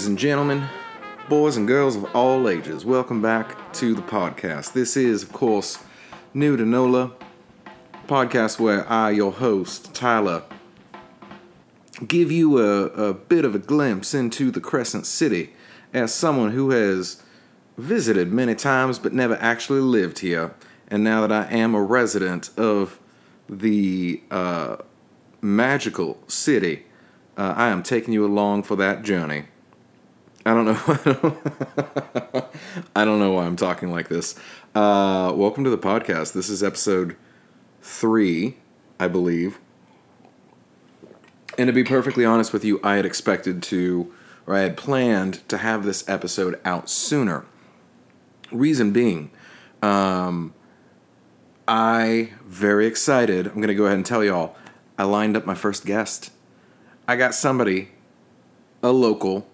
Ladies and gentlemen, boys and girls of all ages, welcome back to the podcast. This is, of course, New to NOLA, podcast where I, your host, Tyler, give you a, a bit of a glimpse into the Crescent City as someone who has visited many times but never actually lived here. And now that I am a resident of the uh, magical city, uh, I am taking you along for that journey. I don't know. I don't know why I'm talking like this. Uh, welcome to the podcast. This is episode three, I believe. And to be perfectly honest with you, I had expected to, or I had planned to have this episode out sooner. Reason being, um, I very excited. I'm gonna go ahead and tell y'all. I lined up my first guest. I got somebody, a local,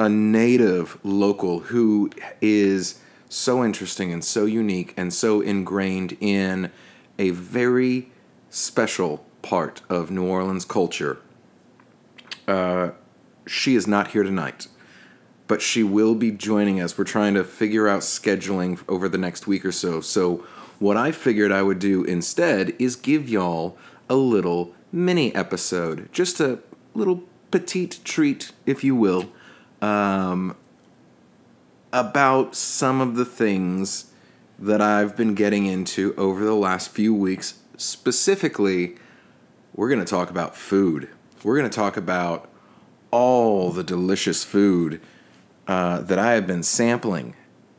a native local who is so interesting and so unique and so ingrained in a very special part of New Orleans culture. Uh, she is not here tonight, but she will be joining us. We're trying to figure out scheduling over the next week or so. So, what I figured I would do instead is give y'all a little mini episode, just a little petite treat, if you will, um, about some of the things that I've been getting into over the last few weeks. Specifically, we're going to talk about food. We're going to talk about all the delicious food uh, that I have been sampling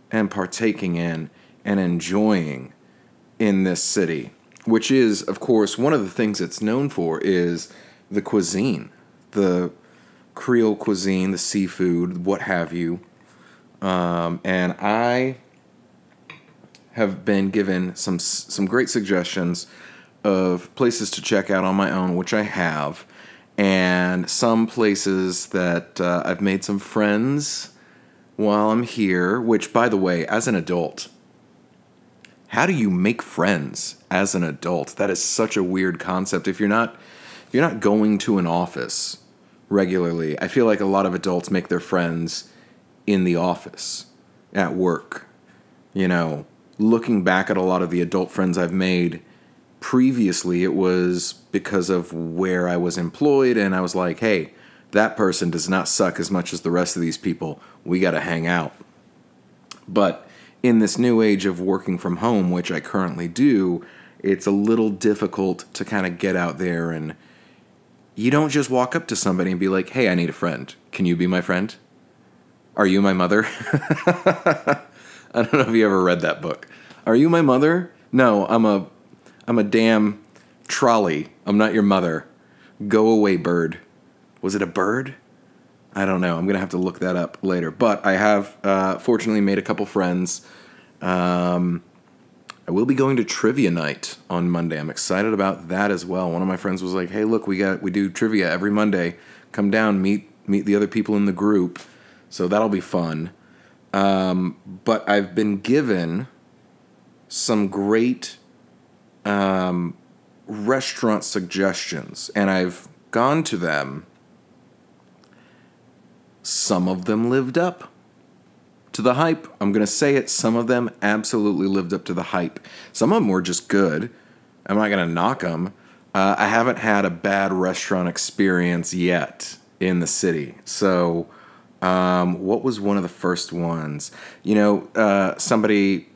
and partaking in and enjoying in this city, which is, of course, one of the things it's known for is the cuisine, the Creole cuisine, the seafood, what have you. Um, and I have been given some some great suggestions of places to check out on my own, which I have, and some places that uh, I've made some friends while I'm here. Which, by the way, as an adult, how do you make friends as an adult? That is such a weird concept. If you're not if you're not going to an office regularly, I feel like a lot of adults make their friends in the office, at work. You know, looking back at a lot of the adult friends I've made previously, it was because of where I was employed, and I was like, hey, that person does not suck as much as the rest of these people. We got to hang out. But in this new age of working from home, which I currently do, it's a little difficult to kind of get out there and you don't just walk up to somebody and be like, hey, I need a friend. Can you be my friend? Are you my mother? I don't know if you ever read that book. Are you my mother? No, I'm a I'm a damn trolley. I'm not your mother. Go away, bird. Was it a bird? I don't know. I'm gonna have to look that up later. But I have uh, fortunately made a couple friends. Um, I will be going to trivia night on Monday. I'm excited about that as well. One of my friends was like, "Hey, look, we got we do trivia every Monday. Come down, meet meet the other people in the group." So that'll be fun. Um, but I've been given some great um, restaurant suggestions, and I've gone to them. Some of them lived up to the hype. I'm going to say it. Some of them absolutely lived up to the hype. Some of them were just good. I'm not going to knock them. Uh, I haven't had a bad restaurant experience yet in the city. So um, what was one of the first ones? You know, uh, somebody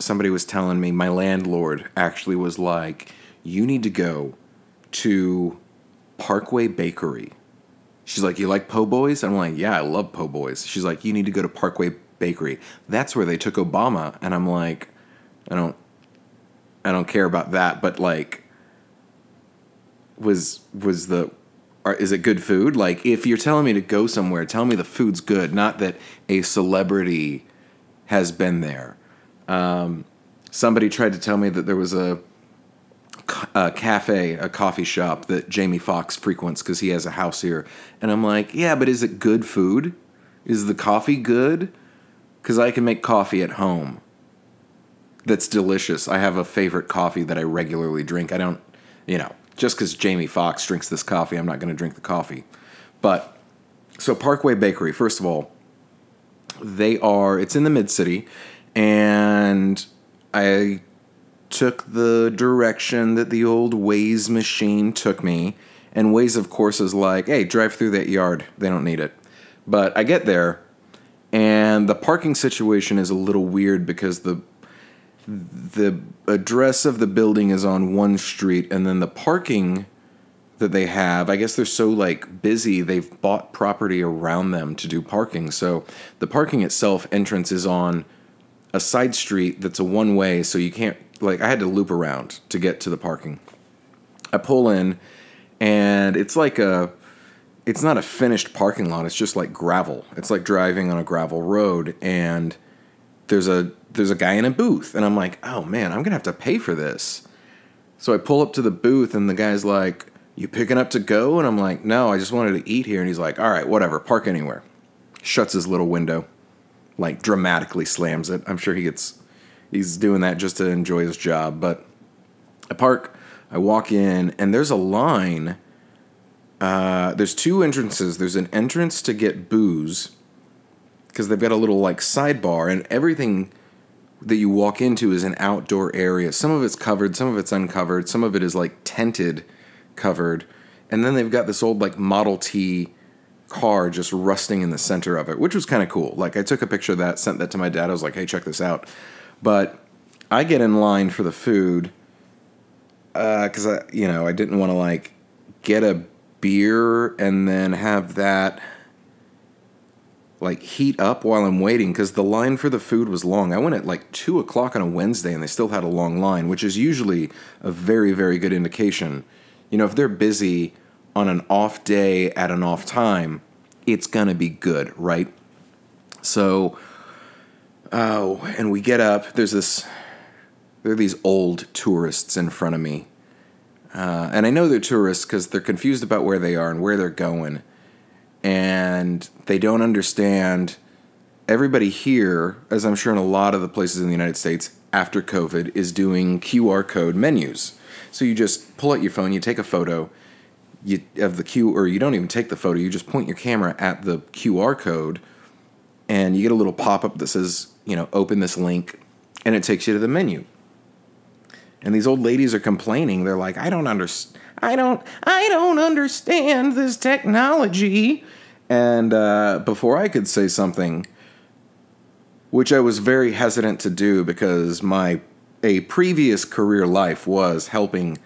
somebody was telling me my landlord actually was like, "You need to go to Parkway Bakery." She's like, "You like po' boys?" I'm like, "Yeah, I love po' boys." She's like, "You need to go to Parkway Bakery. That's where they took Obama." And I'm like, "I don't I don't care about that, but like was was the are, is it good food? Like, if you're telling me to go somewhere, tell me the food's good, not that a celebrity has been there. Um, somebody tried to tell me that there was a, a cafe, a coffee shop that Jamie Foxx frequents because he has a house here, and I'm like, yeah, but is it good food? Is the coffee good? Because I can make coffee at home. That's delicious. I have a favorite coffee that I regularly drink. I don't, you know, just because Jamie Foxx drinks this coffee, I'm not going to drink the coffee. But so Parkway Bakery, first of all, they are. It's in the mid city, and I took the direction that the old Waze machine took me. And Waze, of course, is like, hey, drive through that yard. They don't need it. But I get there, and the parking situation is a little weird because the the address of the building is on one street, and then the parking that they have, I guess they're so like busy, they've bought property around them to do parking. So the parking itself entrance is on a side street that's a one way, so you can't like I had to loop around to get to the parking. I pull in and it's like a it's not a finished parking lot, it's just like gravel. It's like driving on a gravel road and there's a there's a guy in a booth and I'm like, "Oh man, I'm going to have to pay for this." So I pull up to the booth and the guy's like, "You picking up to go?" And I'm like, "No, I just wanted to eat here." And he's like, "All right, whatever, park anywhere." Shuts his little window, like dramatically slams it. I'm sure he gets he's doing that just to enjoy his job, but I park, I walk in and there's a line uh, there's two entrances. There's an entrance to get booze because they've got a little like sidebar and everything that you walk into is an outdoor area. Some of it's covered, some of it's uncovered, some of it is like tented covered. And then they've got this old like Model T car just rusting in the center of it, which was kind of cool. Like I took a picture of that, sent that to my dad. I was like, "Hey, check this out." But I get in line for the food because I, you know, I didn't want to like get a beer and then have that like heat up while I'm waiting because the line for the food was long. I went at like two o'clock on a Wednesday and they still had a long line, which is usually a very, very good indication. You know, if they're busy on an off day at an off time, it's gonna be good, right? So, oh, and we get up. There's this. There are these old tourists in front of me uh, and I know they're tourists because they're confused about where they are and where they're going. And they don't understand. Everybody here, as I'm sure in a lot of the places in the United States after COVID, is doing QR code menus. So you just pull out your phone, you take a photo you, of the Q, or you don't even take the photo, you just point your camera at the QR code, and you get a little pop up that says, you know, open this link, and it takes you to the menu and these old ladies are complaining. They're like, "I don't understand. I don't. I don't understand this technology." And uh, before I could say something, which I was very hesitant to do because my a previous career life was helping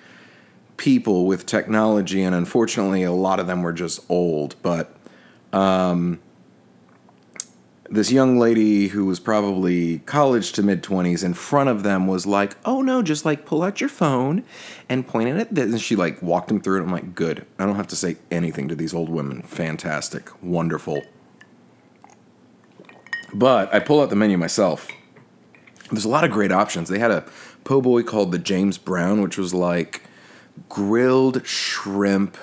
people with technology, and unfortunately, a lot of them were just old. But um, this young lady who was probably college to mid 20s in front of them was like, oh no, just like pull out your phone and point it at this. And she like walked him through it. I'm like, good. I don't have to say anything to these old women. Fantastic. Wonderful. But I pull out the menu myself. There's a lot of great options. They had a po' boy called the James Brown, which was like grilled shrimp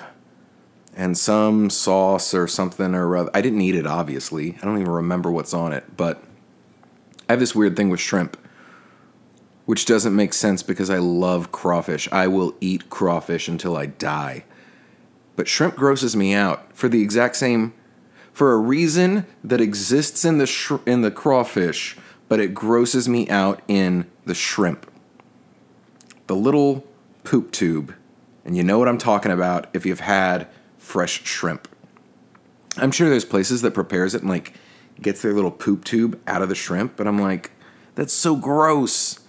and some sauce or something or other. I didn't eat it, obviously. I don't even remember what's on it, but I have this weird thing with shrimp, which doesn't make sense because I love crawfish. I will eat crawfish until I die. But shrimp grosses me out for the exact same, for a reason that exists in the sh- in the crawfish, but it grosses me out in the shrimp. The little poop tube, and you know what I'm talking about if you've had fresh shrimp. I'm sure there's places that prepares it and like gets their little poop tube out of the shrimp, but I'm like, that's so gross.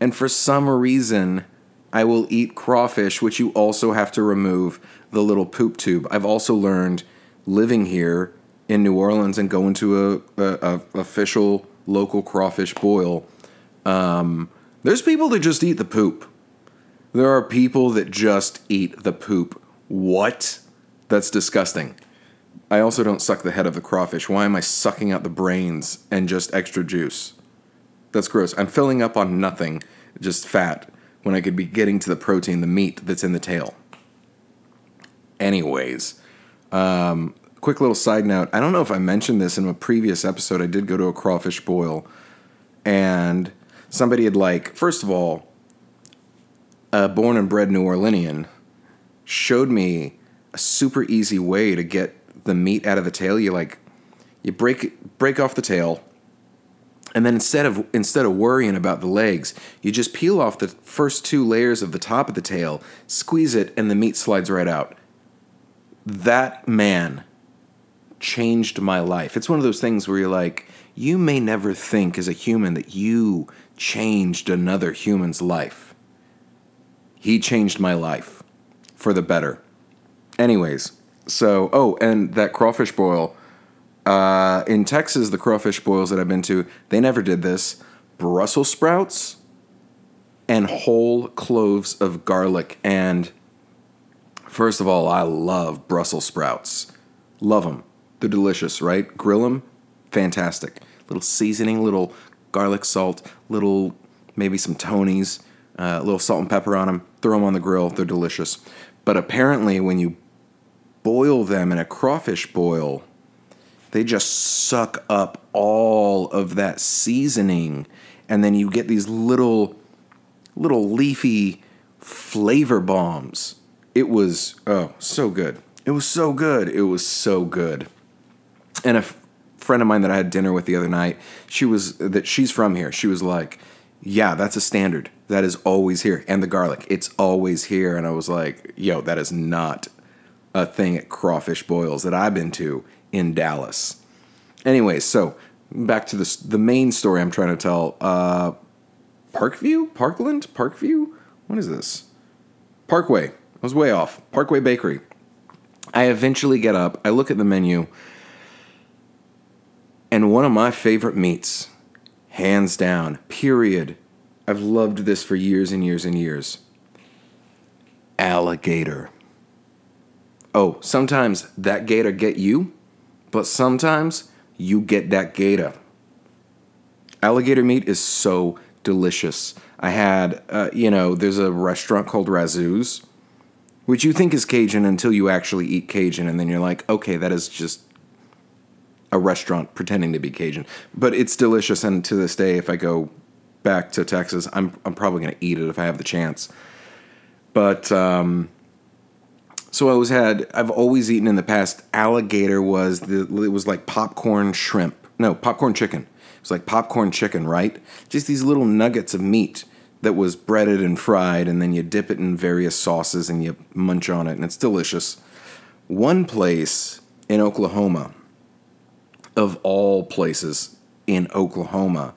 And for some reason, I will eat crawfish, which you also have to remove the little poop tube. I've also learned living here in New Orleans and going to a, a, a official local crawfish boil. Um, there's people that just eat the poop. There are people that just eat the poop. What? That's disgusting. I also don't suck the head of the crawfish. Why am I sucking out the brains and just extra juice? That's gross. I'm filling up on nothing, just fat, when I could be getting to the protein, the meat that's in the tail. Anyways, um, quick little side note. I don't know if I mentioned this in a previous episode. I did go to a crawfish boil, and somebody had like, first of all, a born and bred New Orleanian showed me a super easy way to get the meat out of the tail. You like you break break off the tail, and then instead of instead of worrying about the legs, you just peel off the first two layers of the top of the tail, squeeze it, and the meat slides right out. That man changed my life. It's one of those things where you're like, you may never think as a human that you changed another human's life. He changed my life for the better. Anyways, so oh, and that crawfish boil. Uh, in Texas, the crawfish boils that I've been to, they never did this. Brussels sprouts and whole cloves of garlic. And first of all, I love Brussels sprouts. Love them. They're delicious, right? Grill them, fantastic. Little seasoning, little garlic salt, little maybe some Tonys, uh, a little salt and pepper on them. Throw them on the grill. They're delicious. But apparently, when you boil them in a crawfish boil, they just suck up all of that seasoning, and then you get these little, little leafy flavor bombs. It was oh so good. It was so good. It was so good. And a f- friend of mine that I had dinner with the other night, she was that she's from here. She was like, "Yeah, that's a standard. That is always here." And the garlic, it's always here. And I was like, "Yo, that is not a thing at crawfish boils that I've been to in Dallas." Anyways, so back to the the main story I'm trying to tell. Uh, Parkview, Parkland, Parkview. What is this? Parkway. I was way off. Parkway Bakery. I eventually get up. I look at the menu and one of my favorite meats, hands down, period. I've loved this for years and years and years. Alligator. Oh, sometimes that gator get you, but sometimes you get that gator. Alligator meat is so delicious. I had, uh, you know, there's a restaurant called Razoo's, which you think is Cajun until you actually eat Cajun, and then you're like, okay, that is just a restaurant pretending to be Cajun, but it's delicious. And to this day, if I go back to Texas, I'm I'm probably gonna eat it if I have the chance. But um, so I always had I've always eaten in the past. Alligator was the it was like popcorn shrimp, no popcorn chicken. It was like popcorn chicken, right? Just these little nuggets of meat that was breaded and fried, and then you dip it in various sauces and you munch on it, and it's delicious. One place in Oklahoma of all places in Oklahoma.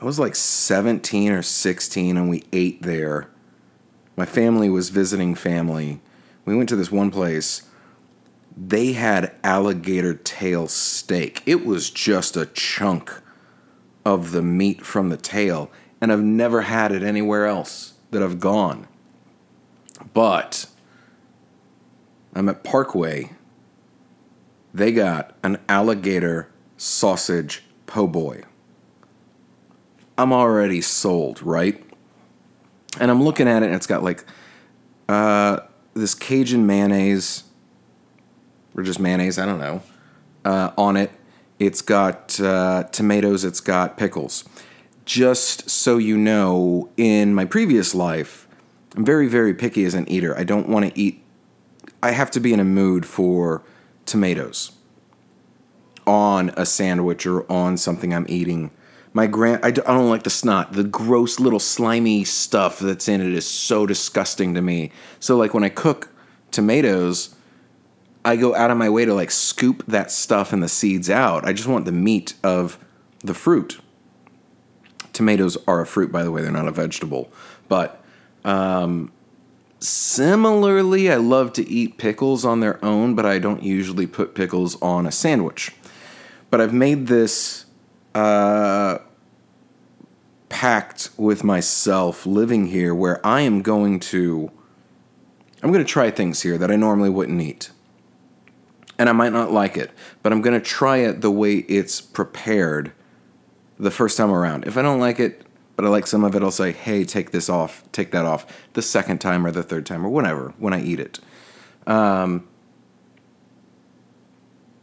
I was like 17 or 16 and we ate there. My family was visiting family. We went to this one place. They had alligator tail steak. It was just a chunk of the meat from the tail, and I've never had it anywhere else that I've gone. But I'm at Parkway they got an alligator sausage po' boy. I'm already sold, right? And I'm looking at it, and it's got like uh, this Cajun mayonnaise, or just mayonnaise, I don't know, uh, on it. It's got uh, tomatoes, it's got pickles. Just so you know, in my previous life, I'm very, very picky as an eater. I don't want to eat, I have to be in a mood for tomatoes on a sandwich or on something I'm eating. My grand, I don't like the snot. The gross little slimy stuff that's in it is so disgusting to me. So like when I cook tomatoes, I go out of my way to like scoop that stuff and the seeds out. I just want the meat of the fruit. Tomatoes are a fruit, by the way. They're not a vegetable. But um, Similarly, I love to eat pickles on their own, but I don't usually put pickles on a sandwich. But I've made this uh, pact with myself living here where I am going to I'm going to try things here that I normally wouldn't eat. And I might not like it, but I'm going to try it the way it's prepared the first time around. If I don't like it, but I like some of it. I'll say, hey, take this off, take that off the second time or the third time or whatever when I eat it. Um,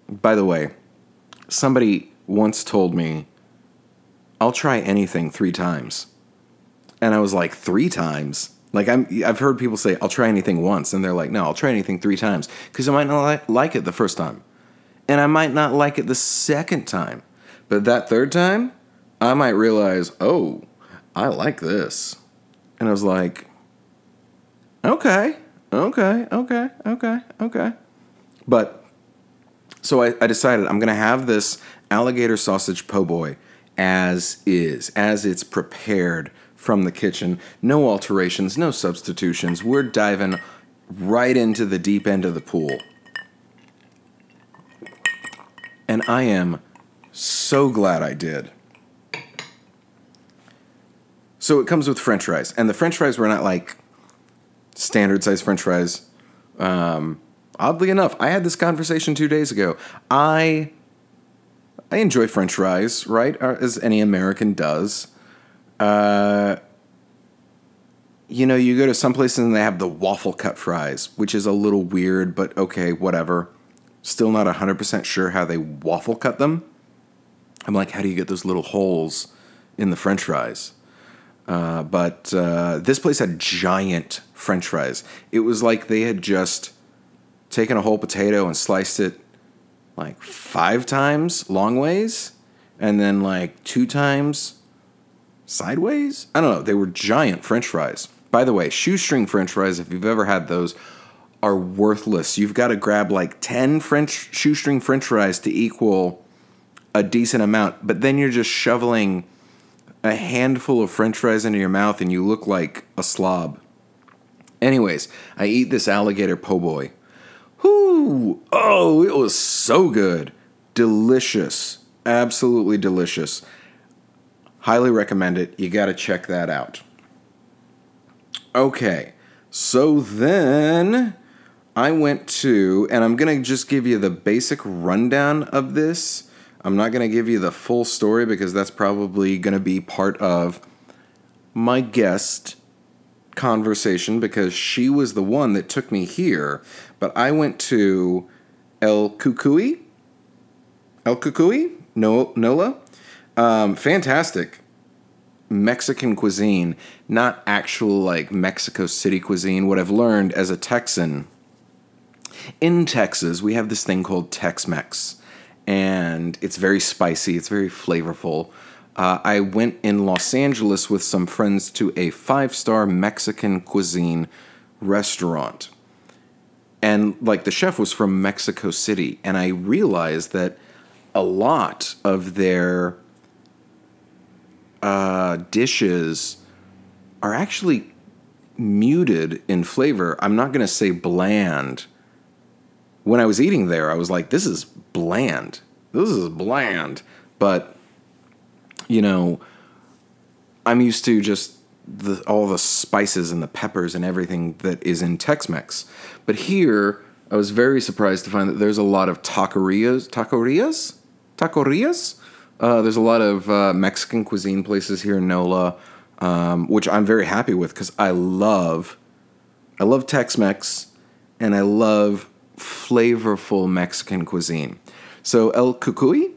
by the way, somebody once told me, I'll try anything three times. And I was like, three times? Like I'm, I've heard people say, "I'll try anything once," and they're like, "No, I'll try anything three times," because I might not li- like it the first time, and I might not like it the second time, but that third time, I might realize, "Oh, I like this," and I was like, "Okay, okay, okay, okay, okay," but so I, I decided I'm gonna have this alligator sausage po' boy as is, as it's prepared from the kitchen. No alterations, no substitutions. We're diving right into the deep end of the pool. And I am so glad I did. So it comes with french fries. And the french fries were not like standard size french fries. Um, oddly enough, I had this conversation two days ago. I I enjoy French fries, right? As any American does. Uh, you know, you go to some places and they have the waffle cut fries, which is a little weird, but okay, whatever. Still not 100% sure how they waffle cut them. I'm like, how do you get those little holes in the french fries? Uh, but uh, this place had giant french fries. It was like they had just taken a whole potato and sliced it like five times long ways and then like two times sideways. I don't know. They were giant french fries. By the way, shoestring french fries, if you've ever had those, are worthless. You've got to grab like 10 French shoestring french fries to equal a decent amount, but then you're just shoveling a handful of french fries into your mouth and you look like a slob. Anyways, I eat this alligator po' boy. Whoo! Oh, it was so good. Delicious. Absolutely delicious. Highly recommend it. You got to check that out. Okay, so then I went to, and I'm going to just give you the basic rundown of this. I'm not going to give you the full story because that's probably going to be part of my guest conversation because she was the one that took me here. But I went to El Cucuy. El Cucuy? No, Nola? Um, fantastic. Mexican cuisine, not actual like Mexico City cuisine. What I've learned as a Texan in Texas, we have this thing called Tex Mex, and it's very spicy, it's very flavorful. Uh, I went in Los Angeles with some friends to a five star Mexican cuisine restaurant. And like the chef was from Mexico City, and I realized that a lot of their uh, dishes are actually muted in flavor. I'm not going to say bland. When I was eating there, I was like, this is bland. This is bland. But, you know, I'm used to just the, all the spices and the peppers and everything that is in Tex Mex. But here, I was very surprised to find that there's a lot of taquerias. Taquerias? Taquerias? Uh, there's a lot of uh, Mexican cuisine places here in NOLA, um, which I'm very happy with because I love, I love Tex-Mex, and I love flavorful Mexican cuisine. So El Cucuy,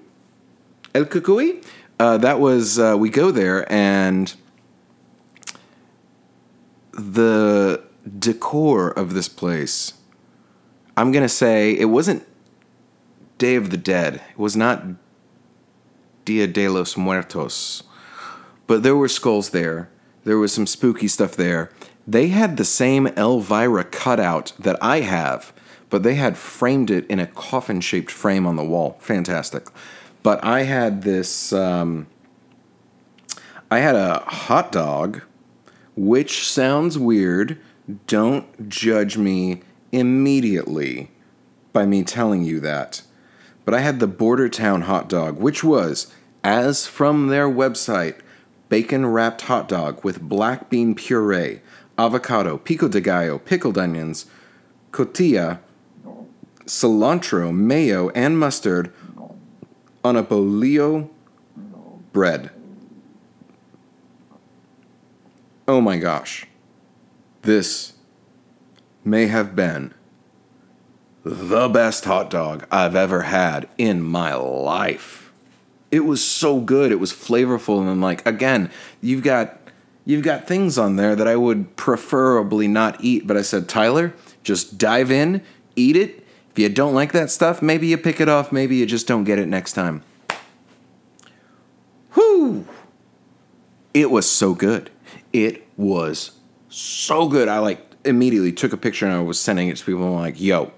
El Cucuy, uh, that was uh, we go there and the decor of this place. I'm gonna say it wasn't Day of the Dead. It was not Dia de los Muertos. But there were skulls there. There was some spooky stuff there. They had the same Elvira cutout that I have, but they had framed it in a coffin shaped frame on the wall. Fantastic. But I had this, um, I had a hot dog, which sounds weird. Don't judge me immediately by me telling you that. But I had the Border Town hot dog, which was, as from their website, bacon wrapped hot dog with black bean puree, avocado, pico de gallo, pickled onions, cotija, cilantro, mayo, and mustard on a bolillo bread. Oh my gosh. This may have been the best hot dog I've ever had in my life. It was so good. It was flavorful and like again, you've got you've got things on there that I would preferably not eat. But I said, Tyler, just dive in, eat it. If you don't like that stuff, maybe you pick it off. Maybe you just don't get it next time. Whew! It was so good. It was so good. I like immediately took a picture and I was sending it to people. I'm like, yo,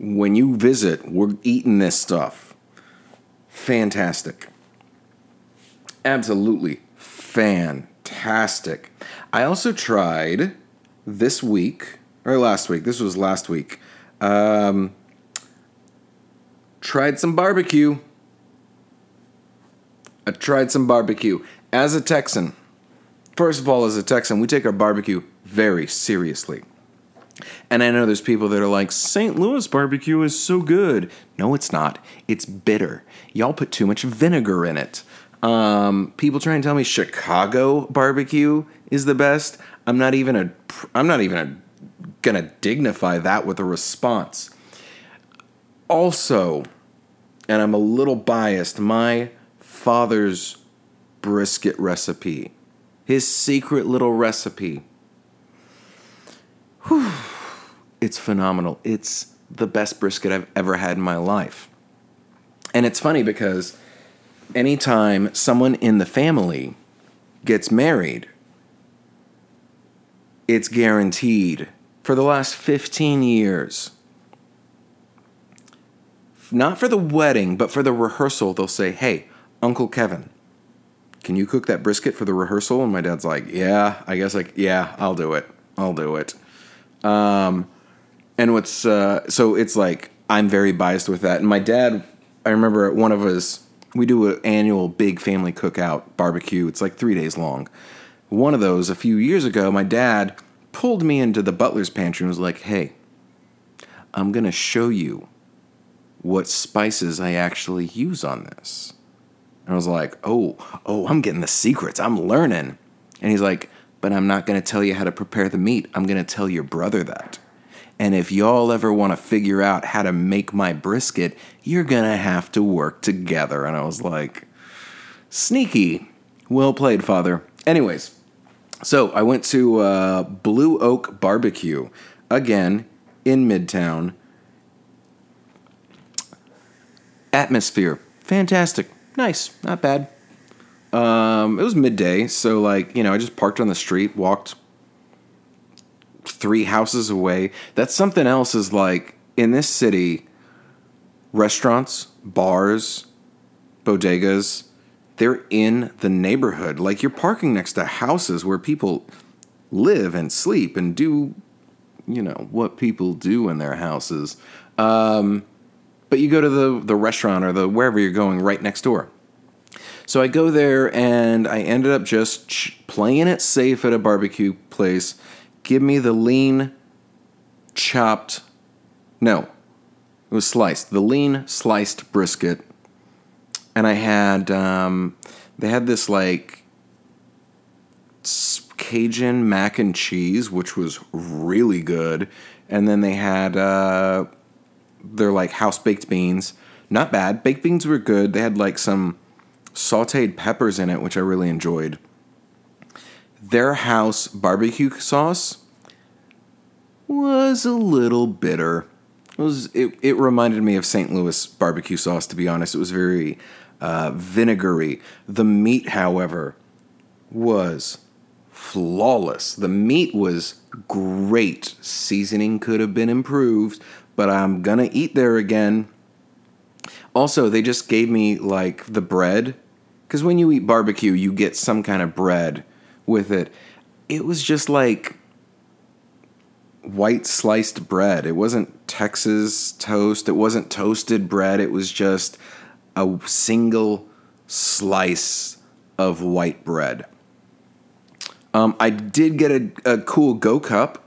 when you visit, we're eating this stuff. Fantastic. Absolutely fantastic. I also tried this week, or last week, this was last week, um, tried some barbecue. I tried some barbecue. As a Texan, first of all, as a Texan, we take our barbecue very seriously. And I know there's people that are like, St. Louis barbecue is so good. No, it's not. It's bitter. Y'all put too much vinegar in it. Um, people try and tell me Chicago barbecue is the best. I'm not even a. I'm not even a, gonna dignify that with a response. Also, and I'm a little biased. My father's brisket recipe, his secret little recipe. Whew, it's phenomenal. It's the best brisket I've ever had in my life. And it's funny because anytime someone in the family gets married, it's guaranteed for the last 15 years. Not for the wedding, but for the rehearsal, they'll say, Hey, Uncle Kevin, can you cook that brisket for the rehearsal? And my dad's like, Yeah, I guess like, yeah, I'll do it. I'll do it. Um, and what's, uh, so it's like, I'm very biased with that. And my dad, I remember one of his we do an annual big family cookout barbecue. It's like three days long. One of those, a few years ago, my dad pulled me into the butler's pantry and was like, hey, I'm going to show you what spices I actually use on this. And I was like, oh, oh, I'm getting the secrets. I'm learning. And he's like, but I'm not going to tell you how to prepare the meat. I'm going to tell your brother that. And if y'all ever want to figure out how to make my brisket, you're going to have to work together. And I was like, sneaky. Well played, father. Anyways, so I went to uh, Blue Oak Barbecue again in Midtown. Atmosphere, fantastic, nice, not bad. Um, it was midday, so like you know, I just parked on the street, walked three houses away. That's something else is like in this city, restaurants, bars, bodegas, they're in the neighborhood. Like you're parking next to houses where people live and sleep and do, you know, what people do in their houses. Um, but you go to the, the restaurant or the wherever you're going right next door. So I go there and I ended up just playing it safe at a barbecue place give me the lean chopped. No, it was sliced. The lean sliced brisket, and I had um, they had this like Cajun mac and cheese, which was really good, and then they had uh, their like house baked beans. Not bad. Baked beans were good. They had like some sauteed peppers in it, which I really enjoyed their house barbecue sauce was a little bitter. It was it, it reminded me of St. Louis barbecue sauce to be honest. It was very uh, vinegary. The meat, however, was flawless. The meat was great. Seasoning could have been improved, but I'm gonna eat there again. Also, they just gave me like the bread because when you eat barbecue, you get some kind of bread with it. It was just like white sliced bread. It wasn't Texas toast. It wasn't toasted bread. It was just a single slice of white bread. Um, I did get a, a cool Go Cup,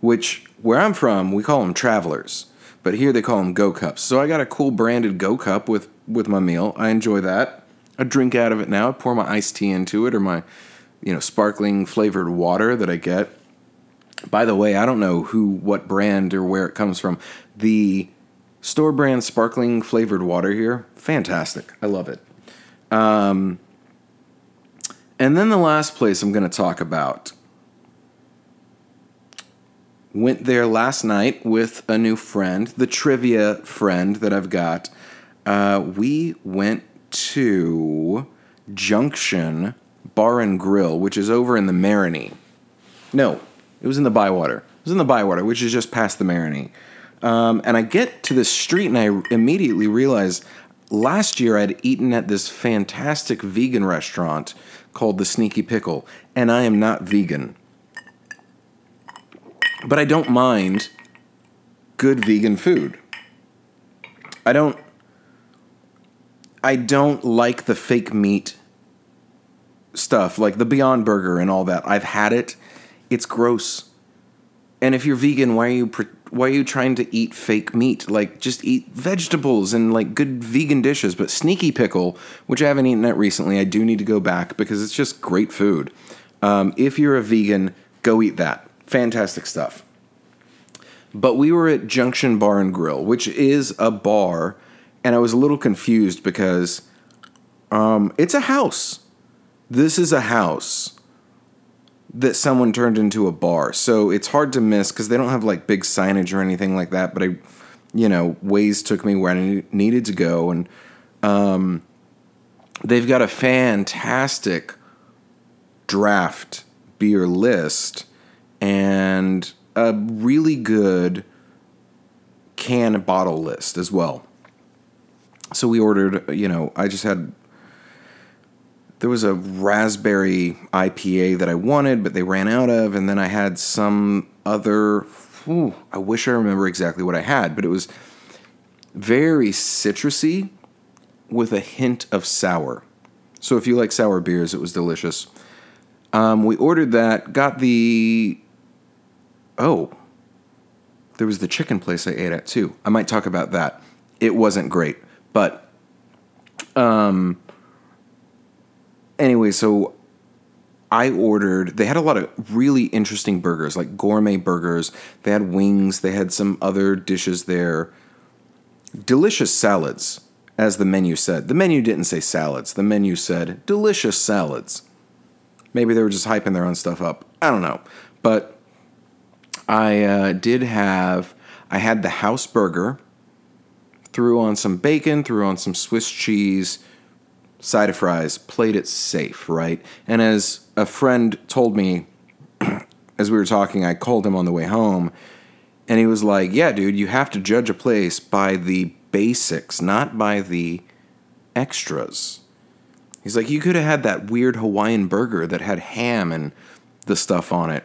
which where I'm from we call them travelers, but here they call them Go Cups. So I got a cool branded Go Cup with with my meal. I enjoy that. I drink out of it now. I pour my iced tea into it or my you know, sparkling flavored water that I get. By the way, I don't know who, what brand, or where it comes from. The store brand sparkling flavored water here, fantastic. I love it. Um, And then the last place I'm going to talk about. Went there last night with a new friend, the trivia friend that I've got. Uh, we went to Junction Bar and Grill, which is over in the Marigny. No, it was in the Bywater. It was in the Bywater, which is just past the Marigny. Um, and I get to this street and I immediately realize last year I'd eaten at this fantastic vegan restaurant called the Sneaky Pickle, and I am not vegan. But I don't mind good vegan food. I don't I don't like the fake meat stuff, like the Beyond Burger and all that. I've had it. It's gross. And if you're vegan, why are you why are you trying to eat fake meat? Like just eat vegetables and like good vegan dishes. But Sneaky Pickle, which I haven't eaten at recently, I do need to go back because it's just great food. Um, if you're a vegan, go eat that. Fantastic stuff. But we were at Junction Bar and Grill, which is a bar, and I was a little confused because um, it's a house. This is a house that someone turned into a bar. So it's hard to miss because they don't have like big signage or anything like that. But I, you know, Waze took me where I needed to go. And um, they've got a fantastic draft beer list and a really good can bottle list as well. So we ordered, you know, I just had there was a raspberry IPA that I wanted, but they ran out of, and then I had some other. Whew, I wish I remember exactly what I had, but it was very citrusy with a hint of sour. So if you like sour beers, it was delicious. Um, we ordered that, got the. Oh, there was the chicken place I ate at too. I might talk about that. It wasn't great, but um, anyway, so I ordered. They had a lot of really interesting burgers, like gourmet burgers. They had wings. They had some other dishes there. Delicious salads, as the menu said. The menu didn't say salads. The menu said delicious salads. Maybe they were just hyping their own stuff up. I don't know, but I uh, did have. I had the house burger. Threw on some bacon. Threw on some Swiss cheese side of fries, played it safe, right? And as a friend told me as we were talking, I called him on the way home, and he was like, Yeah, dude, you have to judge a place by the basics, not by the extras. He's like, You could have had that weird Hawaiian burger that had ham and the stuff on it.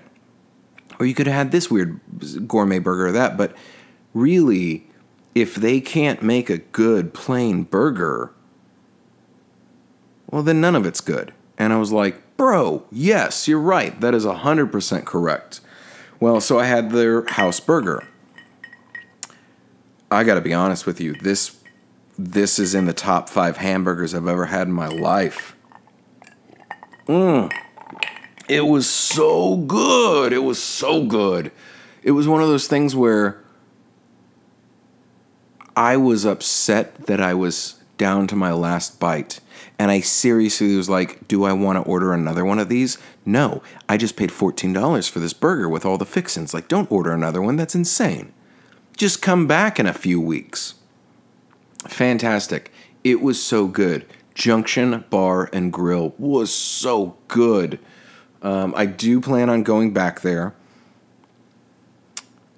Or you could have had this weird gourmet burger or that. But really, if they can't make a good plain burger, well, then none of it's good. And I was like, bro, yes, you're right. That is 100% correct. Well, so I had their house burger. I got to be honest with you. This this is in the top 5 hamburgers I've ever had in my life. Mm. It was so good. It was so good. It was one of those things where I was upset that I was down to my last bite and I seriously was like, do I want to order another one of these? No. I just paid $14 for this burger with all the fixins. Like, don't order another one. That's insane. Just come back in a few weeks. Fantastic. It was so good. Junction Bar and Grill was so good. Um, I do plan on going back there.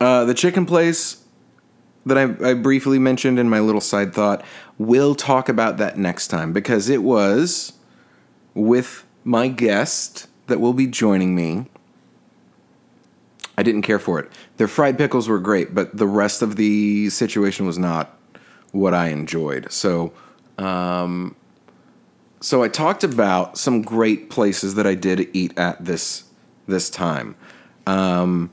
Uh, the chicken place that I, I briefly mentioned in my little side thought, We'll talk about that next time because it was with my guest that will be joining me. I didn't care for it. Their fried pickles were great, but the rest of the situation was not what I enjoyed. So, um, so I talked about some great places that I did eat at this this time. Um,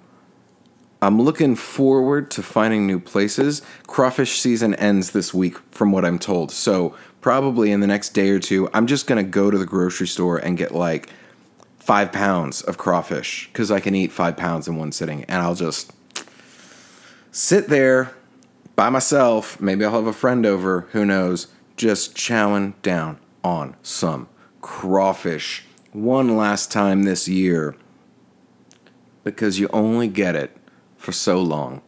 I'm looking forward to finding new places. Crawfish season ends this week, from what I'm told. So, probably in the next day or two, I'm just going to go to the grocery store and get like five pounds of crawfish because I can eat five pounds in one sitting. And I'll just sit there by myself. Maybe I'll have a friend over, who knows, just chowing down on some crawfish one last time this year because you only get it for so long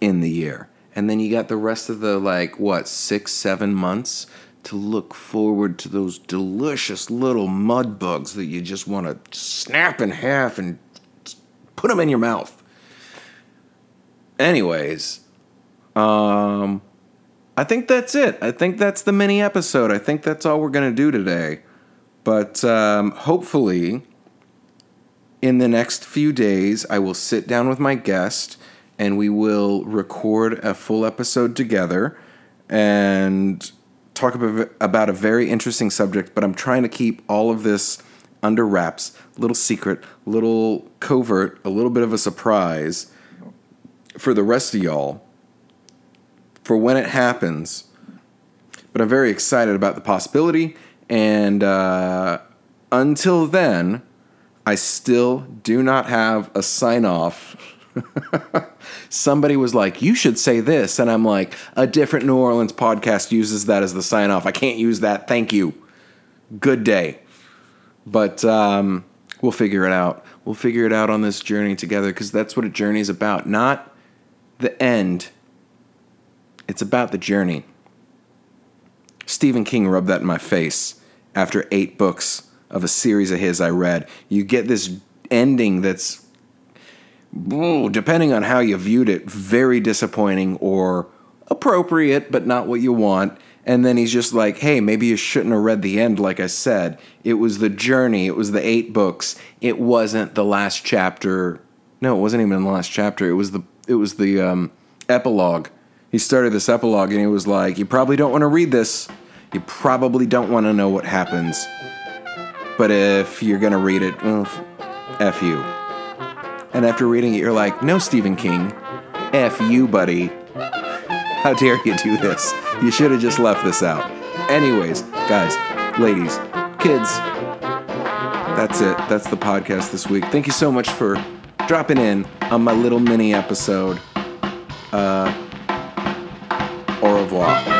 in the year. And then you got the rest of the, like, what, six, seven months to look forward to those delicious little mud bugs that you just want to snap in half and put them in your mouth. Anyways, um, I think that's it. I think that's the mini episode. I think that's all we're going to do today. But um, hopefully, in the next few days, I will sit down with my guest and we will record a full episode together and talk about a very interesting subject. But I'm trying to keep all of this under wraps, little secret, little covert, a little bit of a surprise for the rest of y'all for when it happens. But I'm very excited about the possibility. And uh, until then, I still do not have a sign off. Somebody was like, You should say this. And I'm like, A different New Orleans podcast uses that as the sign off. I can't use that. Thank you. Good day. But um, we'll figure it out. We'll figure it out on this journey together because that's what a journey is about. Not the end, it's about the journey. Stephen King rubbed that in my face after eight books of a series of his I read. You get this ending that's, depending on how you viewed it, very disappointing or appropriate, but not what you want. And then he's just like, hey, maybe you shouldn't have read the end, like I said. It was the journey, it was the eight books. It wasn't the last chapter. No, it wasn't even the last chapter. It was the it was the um, epilogue. He started this epilogue and he was like, You probably don't want to read this. You probably don't want to know what happens. But if you're going to read it, well, F you. And after reading it, you're like, no, Stephen King, F you, buddy. How dare you do this? You should have just left this out. Anyways, guys, ladies, kids, that's it. That's the podcast this week. Thank you so much for dropping in on my little mini episode. Uh, au revoir.